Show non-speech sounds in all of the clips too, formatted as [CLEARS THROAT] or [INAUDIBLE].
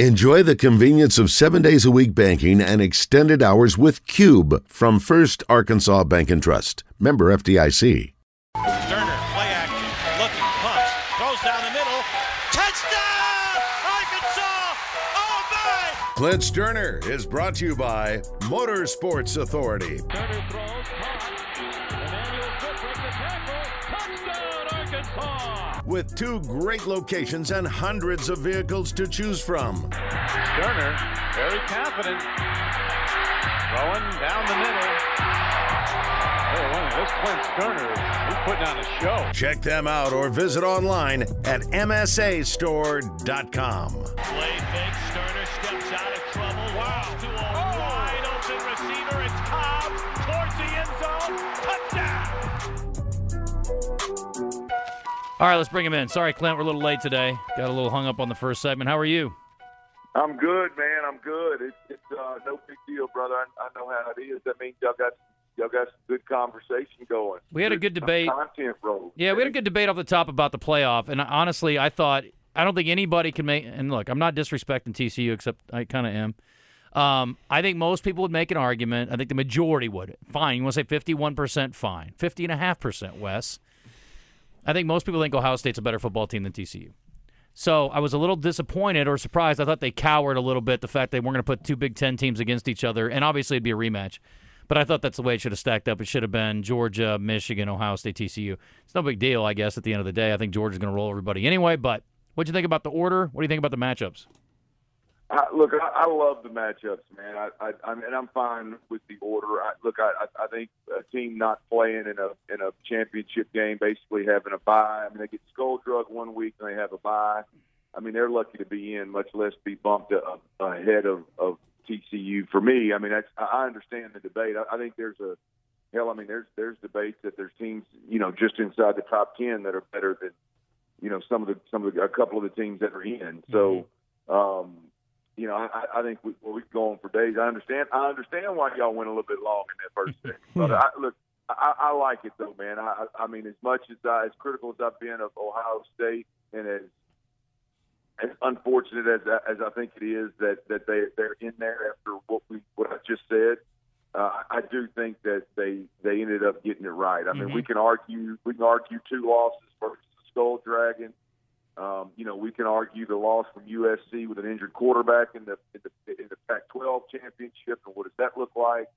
Enjoy the convenience of seven days a week banking and extended hours with Cube from First Arkansas Bank and Trust. Member FDIC. Stoerner, play action, looking, pumps, throws down the middle. Touchdown! Arkansas! Oh my! Clint Stoerner is brought to you by Motorsports Authority. Turner throws, With two great locations and hundreds of vehicles to choose from. Turner, very confident. Throwing down the middle. Oh, hey, wait, this Clint Stoerner, he's putting on a show. Check them out or visit online at msastore.com. Play fake, Stoerner steps out of trouble. Wow. All right, let's bring him in. Sorry, Clint, we're a little late today. Got a little hung up on the first segment. How are you? I'm good, man. I'm good. It's, it's uh, no big deal, brother. I, I know how it is. That means y'all got y'all got some good conversation going. We had a good debate. Content roll. Yeah, we had a good debate off the top about the playoff, and honestly, I thought I don't think anybody can make. And look, I'm not disrespecting TCU, except I kind of am. Um, I think most people would make an argument. I think the majority would. Fine, you want to say 51%? Fine, 50.5%. Wes. I think most people think Ohio State's a better football team than TCU. So I was a little disappointed or surprised. I thought they cowered a little bit the fact they weren't going to put two Big Ten teams against each other, and obviously it'd be a rematch. But I thought that's the way it should have stacked up. It should have been Georgia, Michigan, Ohio State, TCU. It's no big deal, I guess. At the end of the day, I think Georgia's going to roll everybody anyway. But what do you think about the order? What do you think about the matchups? I, look, I, I love the matchups, man. I, I, I mean, I'm fine with the order. I, look, I, I think a team not playing in a in a championship game, basically having a bye. I mean, they get skull drug one week and they have a bye. I mean, they're lucky to be in, much less be bumped uh, ahead of, of TCU. For me, I mean, that's, I understand the debate. I, I think there's a hell. I mean, there's there's debates that there's teams, you know, just inside the top ten that are better than, you know, some of the some of the a couple of the teams that are in. So. Um, you know, I, I think we, well, we can go on for days. I understand. I understand why y'all went a little bit long in that first [LAUGHS] segment. But I, look, I, I like it though, man. I, I mean, as much as I, as critical as I've been of Ohio State, and as as unfortunate as as I think it is that that they they're in there after what we what I just said. Uh, I do think that they they ended up getting it right. I mean, we can argue we can argue two losses versus the Skull Dragon. Um, you know, we can argue the loss from USC with an injured quarterback in the in the, in the Pac-12 championship, and what does that look like?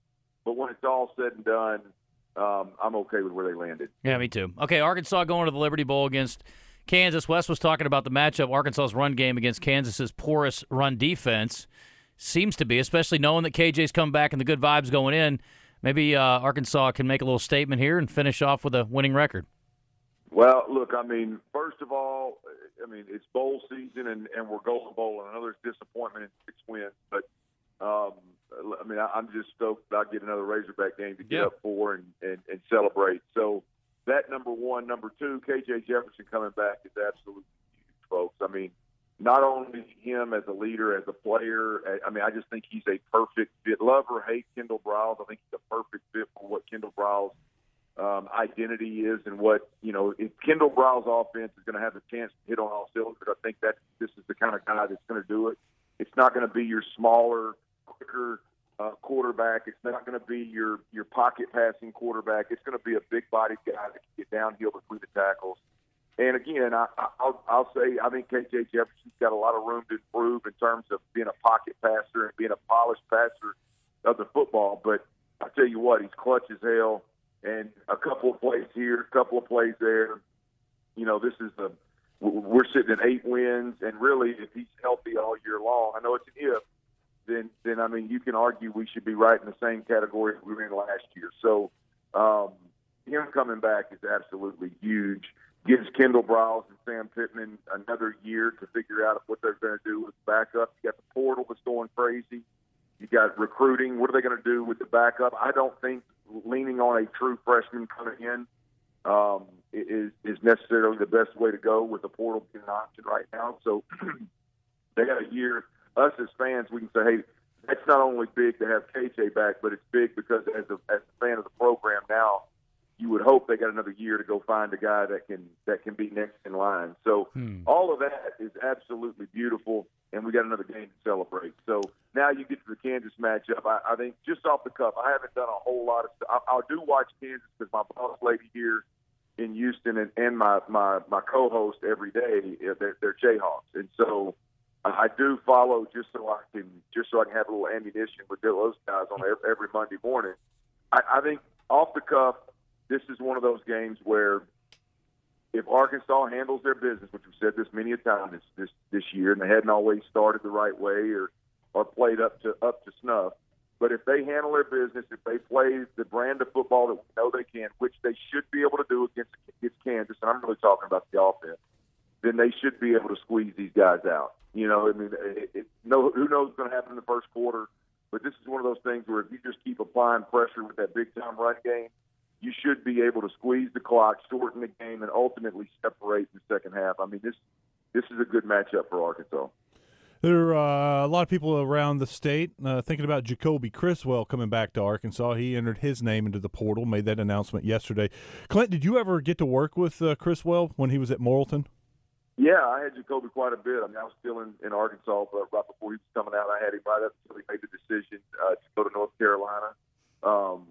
But when it's all said and done, um, I'm okay with where they landed. Yeah, me too. Okay, Arkansas going to the Liberty Bowl against Kansas. Wes was talking about the matchup, Arkansas's run game against Kansas's porous run defense. Seems to be, especially knowing that KJ's come back and the good vibes going in. Maybe uh, Arkansas can make a little statement here and finish off with a winning record. Well, look, I mean, first of all, I mean it's bowl season and, and we're going bowl, and another disappointment in six wins. But um, I mean, I, I'm just stoked about getting another Razorback game to get Yeah. up for and, and, and celebrate. So that number one, number two, KJ Jefferson coming back is absolutely huge, folks. I mean, not only him as a leader, as a player. I- I mean, I just think he's a perfect fit. Love or hate Kendall Briles, I think he's a perfect fit for what Kendall Briles' um, identity is and what you know. If Kendall Briles' offense is going to have a chance to hit on all cylinders, I think that this is the kind of guy that's going to do it. It's not going to be your smaller, quicker uh, quarterback. It's not going to be your your pocket passing quarterback. It's going to be a big bodied guy that can get downhill between the tackles. And again, I- I'll, I'll say I think KJ Jefferson's got a lot of room to improve in terms of being a pocket passer and being a polished passer of the football. But I tell you what, he's clutch as hell. And a couple of plays here, a couple of plays there. You know, this is the we're sitting at eight wins, and really, if he's healthy all year long, I know it's an if. Then, then I mean, you can argue we should be right in the same category we were in last year. So, um, him coming back is absolutely huge. Gives Kendall Briles and Sam Pittman another year to figure out what they're going to do with the backup. You got the portal that's going crazy. You got recruiting. What are they going to do with the backup? I don't think leaning on a true freshman coming in um, is is necessarily the best way to go with the portal being an option right now. So [CLEARS THROAT] they got a year. Us as fans, we can say, hey, that's not only big to have KJ back, but it's big because as a as a fan of the program now, you would hope they got another year to go find a guy that can that can be next in line. So all of that is absolutely beautiful. and we got another game to celebrate. So now you get to the Kansas matchup. I, I think just off the cuff, I haven't done a whole lot of stuff. I, I do watch Kansas because my boss lady here in Houston and, and my, my, my co-host every day, they're, they're Jayhawks. And so I do follow just so I can just so I can have a little ammunition with those guys on every, Monday morning. I, I think off the cuff, this is one of those games where if Arkansas handles their business, which we've said this many a time this this this year, and they hadn't always started the right way or or played up to up to snuff. But if they handle their business, if they play the brand of football that we know they can, which they should be able to do against against Kansas, and I'm really talking about the offense, then they should be able to squeeze these guys out. You know, I mean, it, it, no, who knows what's going to happen in the first quarter? But this is one of those things where if you just keep applying pressure with that big time run game, you should be able to squeeze the clock, shorten the game, and ultimately separate in the second half. I mean, this this is a good matchup for Arkansas. There are uh, a lot of people around the state uh, thinking about Jacoby Criswell coming back to Arkansas. He entered his name into the portal, made that announcement yesterday. Clint, did you ever get to work with uh, Criswell when he was at Morrilton? Yeah, I had Jacoby quite a bit. I mean, I was still in, in Arkansas, but right before he was coming out, I had him right up until he made the decision uh, to go to North Carolina. Um,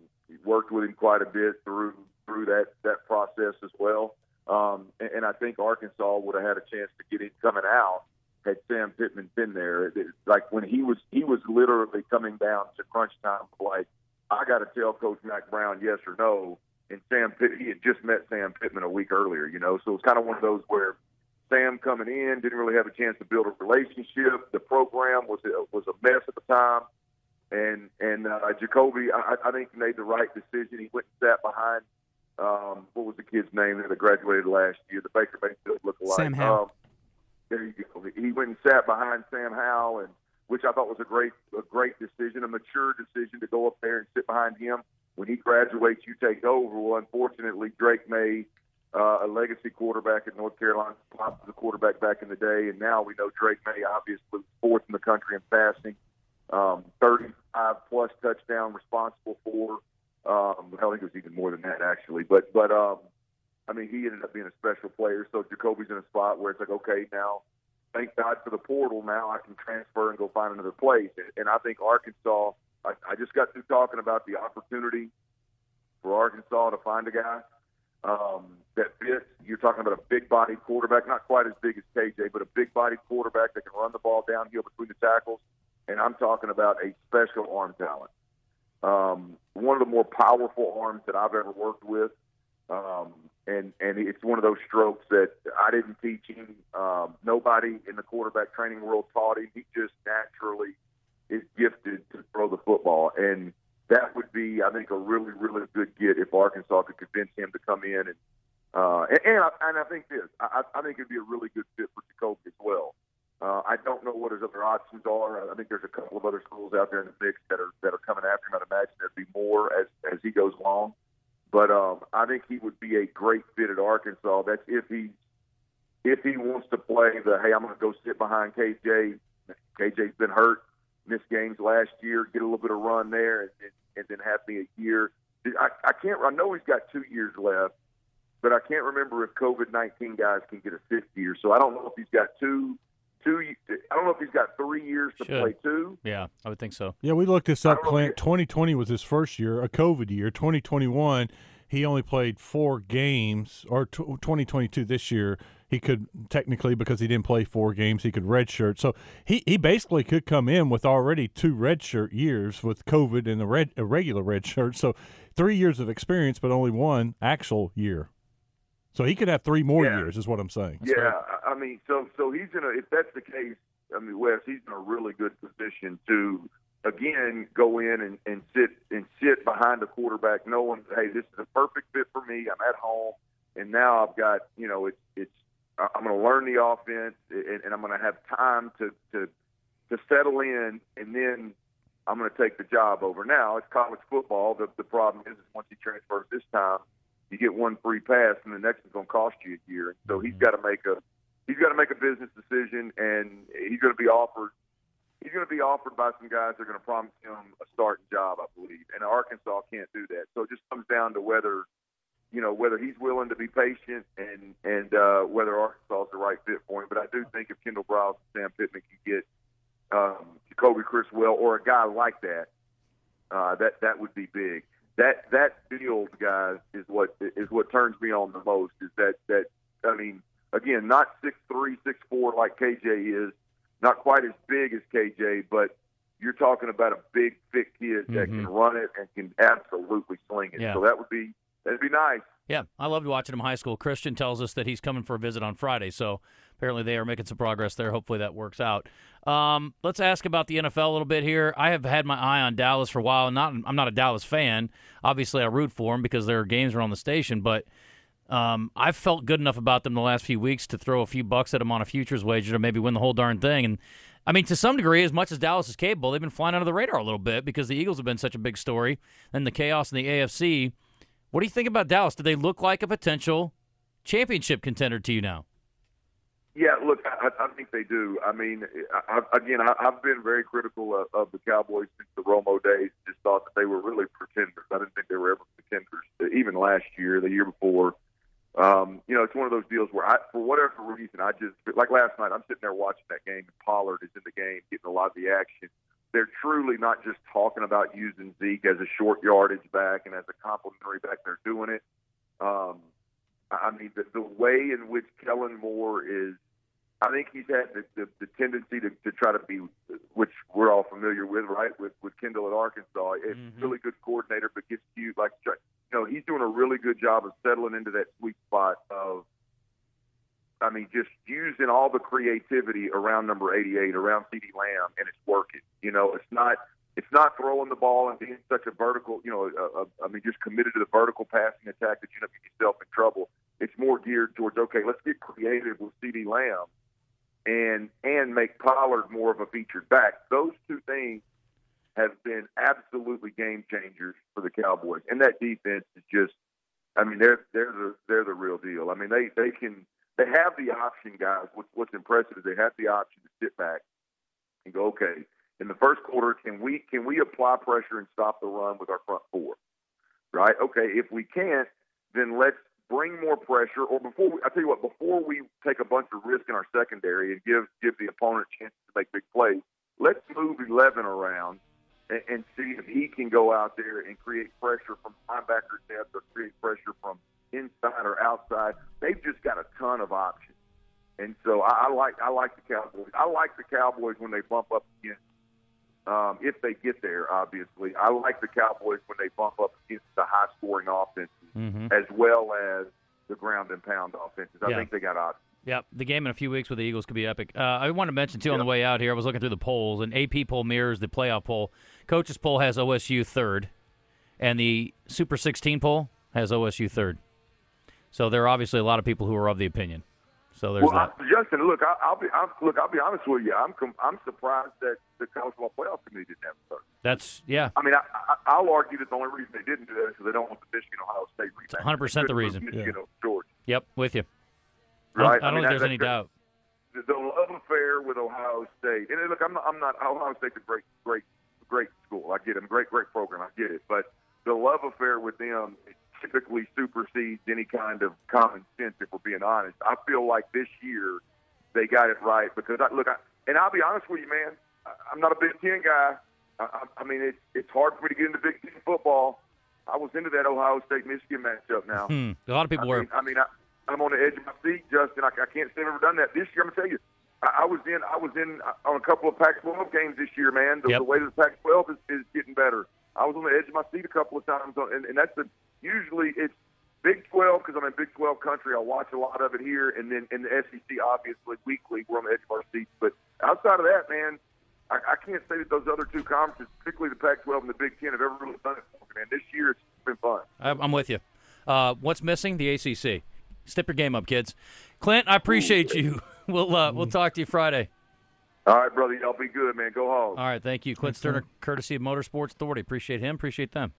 worked with him quite a bit through through that that process as well. Um, and, and I think Arkansas would have had a chance to get him coming out had Sam Pittman been there. It, like when he was he was literally coming down to crunch time. Like I got to tell Coach Mack Brown yes or no. And Sam Pitt, he had just met Sam Pittman a week earlier, you know, so it's kind of one of those where Sam coming in didn't really have a chance to build a relationship. The program was was a mess at the time and and uh, Jacoby, I, I think made the right decision. He went and sat behind um, what was the kid's name that graduated last year, the Baker Mayfield lookalike. Sam Howell. Um, there you go. He went and sat behind Sam Howell, and which I thought was a great a great decision, a mature decision to go up there and sit behind him. When he graduates, you take over. Well, unfortunately, Drake Maye, uh, a legacy quarterback at North Carolina, popped the quarterback back in the day, and now we know Drake Maye obviously fourth in the country in passing um, 35 plus touchdown responsible for. Um, I think it was even more than that actually, but but um, I mean he ended up being a special player. So Jacoby's in a spot where it's like, okay, now thank God for the portal. Now I can transfer and go find another place. And I think Arkansas. I, I just got through talking about the opportunity for Arkansas to find a guy um, that fits. You're talking about a big body quarterback, not quite as big as KJ, but a big body quarterback that can run the ball downhill between the tackles and I'm talking about a special arm talent. Um, one of the more powerful arms that I've ever worked with, um, and and it's one of those strokes that I didn't teach him. Um, nobody in the quarterback training world taught him. He just naturally is gifted to throw the football, and that would be, I think, a really really good get if Arkansas could convince him to come in and. Uh, and, and, I, and I think this, I, I think it'd be a really good fit for Jacoby as well. Uh, I don't know what his other options are. I think there's a couple of other schools out there in the mix that are that are coming after him. I'd imagine there'd be more as as he goes along. But um, I think he would be a great fit at Arkansas. That's if he if he wants to play the hey, I'm going to go sit behind KJ. KJ's been hurt, missed games last year, get a little bit of run there, and, and, and then have me a year. I, I can't. I know he's got two years left, but I can't remember if COVID nineteen guys can get a fifth year. So I don't know if he's got two two. I don't know if he's got three years to Should. play two. Yeah, I would think so. Yeah, we looked this up, Clint. 2020 was his first year, a COVID year. 2021, he only played four games, or 2022 this year, he could technically because he didn't play four games, he could redshirt. So he, he basically could come in with already two redshirt years with COVID and the red a regular redshirt. So three years of experience, but only one actual year. So he could have three more Yeah. years, is what I'm saying. yeah, I I mean, so so he's in a. If that's the case, I mean, Wes, he's in a really good position to again go in and, and sit and sit behind the quarterback, knowing, hey, this is a perfect fit for me. I'm at home, and now I've got you know it's it's I- I'm going to learn the offense, and, and I'm going to have time to to to settle in, and then I'm going to take the job over. Now it's college football. The the problem is, is once he transfers this time, you get one free pass, and the next one's going to cost you a year. So he's got to make a he's got to make a business decision, and he's going to be offered. He's going to be offered by some guys that are going to promise him a starting job, I believe. And Arkansas can't do that. So it just comes down to whether you know whether he's willing to be patient and and uh, whether Arkansas is the right fit for him. But I do think if Kendall Briles and Sam Pittman can get um, Jacoby Criswell or a guy like that, uh, that that would be big. That that build, guys, is what is what turns me on the most. Is that that I mean, again, not six three, six four like KJ is, not quite as big as KJ, but you're talking about a big, thick kid that Mhm. can run it and can absolutely sling it. Yeah. So that would be that'd be nice. Yeah, I loved watching him high school. Christian tells us that he's coming for a visit on Friday, so apparently they are making some progress there. Hopefully that works out. Um, let's ask about the NFL a little bit here. I have had my eye on Dallas for a while. Not, I'm not a Dallas fan. Obviously, I root for them because their games are on the station, but um, I've felt good enough about them the last few weeks to throw a few bucks at them on a futures wager to maybe win the whole darn thing. And I mean, to some degree, as much as Dallas is capable, they've been flying under the radar a little bit because the Eagles have been such a big story, and the chaos in the AFC. What do you think about Dallas? Do they look like a potential championship contender to you now? Yeah, look, I, I think they do. I mean, I, again, I, I've been very critical of, of the Cowboys since the Romo days. Just thought that they were really pretenders. I didn't think they were ever contenders, even last year, the year before. Um, you know, it's one of those deals where, I, for whatever reason, I just like last night. I'm sitting there watching that game, and Pollard is in the game, getting a lot of the action. They're truly not just talking about using Zeke as a short yardage back and as a complimentary back. They're doing it. Um, I mean, the, the way in which Kellen Moore is I think he's had the, the, the tendency to, to try to be, which we're all familiar with, right? With with Kendall at Arkansas, it's Mhm. really good coordinator, but gets cute. Like, you know, he's doing a really good job of settling into that sweet spot of, I mean, just using all the creativity around number 88, around CeeDee Lamb, and it's working. You know, it's not it's not throwing the ball and being such a vertical, you know, a, a, I mean, just committed to the vertical passing attack that you know get yourself in trouble. It's more geared towards okay, let's get creative with CeeDee Lamb and and make Pollard more of a featured back. Those two things have been absolutely game changers for the Cowboys, and that defense is just. I mean, they're they're the they're the real deal. I mean, they they can they have the option, guys. What's what's impressive is they have the option to sit back and go, okay, in the first quarter, can we can we apply pressure and stop the run with our front four? Right? Okay, if we can't, then let's bring more pressure. Or before we, I tell you what, before we take a bunch of risk in our secondary and give give the opponent a chance to make big plays, let's move eleven around and, and see if he can go out there and create pressure from linebacker depth or create pressure from inside or outside. They've just got a ton of options. And so I, I like I like the Cowboys. I like the Cowboys when they bump up against um, if they get there. Obviously, I like the Cowboys when they bump up against the high scoring offenses Mm-hmm. as well as the ground and pound offenses. I Yeah. think they got options. Yep, the game in a few weeks with the Eagles could be epic. Uh, I want to mention too on the way out here. I was looking through the polls, and AP poll mirrors the playoff poll. Coaches poll has OSU third, and the Super 16 poll has OSU third. So there are obviously a lot of people who are of the opinion. So there's Well, that. I, Justin, look, I, I'll be I'm, look. I'll be honest with you. I'm com- I'm surprised that the college football playoff committee didn't have a third. That's yeah, I mean, I, I, I'll argue that the only reason they didn't do that is because they don't want the Michigan Ohio State rematch. 100% the reason. Michigan over Georgia, yep, with you. I don't, right? I don't mean, think there's any doubt. the, the love affair with Ohio State. And look, I'm not, I'm not Ohio State's a great, great, great school. I get it. Great, great program. I get it. But the love affair with them typically supersedes any kind of common sense. If we're being honest, I feel like this year they got it right because I look. I, and I'll be honest with you, man. I, I'm not a Big Ten guy. I, I, I mean, it's it's hard for me to get into Big Ten football. I was into that Ohio State Michigan matchup now. Hmm. A lot of people I were. mean, I mean, I, I'm on the edge of my seat, Justin. I, I can't say I've ever done that this year. I'm gonna tell you, I, I was in, I was in uh, on a couple of Pac-12 games this year, man. The, Yep. the way that the Pac-12 is, is getting better. I was on the edge of my seat a couple of times, on, and, and that's the usually it's Big 12 because I'm in Big 12 country. I watch a lot of it here, and then in the SEC, obviously weekly, we're on the edge of our seats. But outside of that, man, I, I can't say that those other two conferences, particularly the Pac-12 and the Big Ten, have ever really done it for me. Man, this year it's been fun. I- I'm with you. Uh, what's missing? The ACC. Step your game up, kids. Clint, I appreciate you. [LAUGHS] We'll uh, we'll talk to you Friday. All right, brother, y'all be good, man. Go home. All right, thank you, Clint Stoerner, courtesy of Motorsports Authority. Appreciate him. Appreciate them.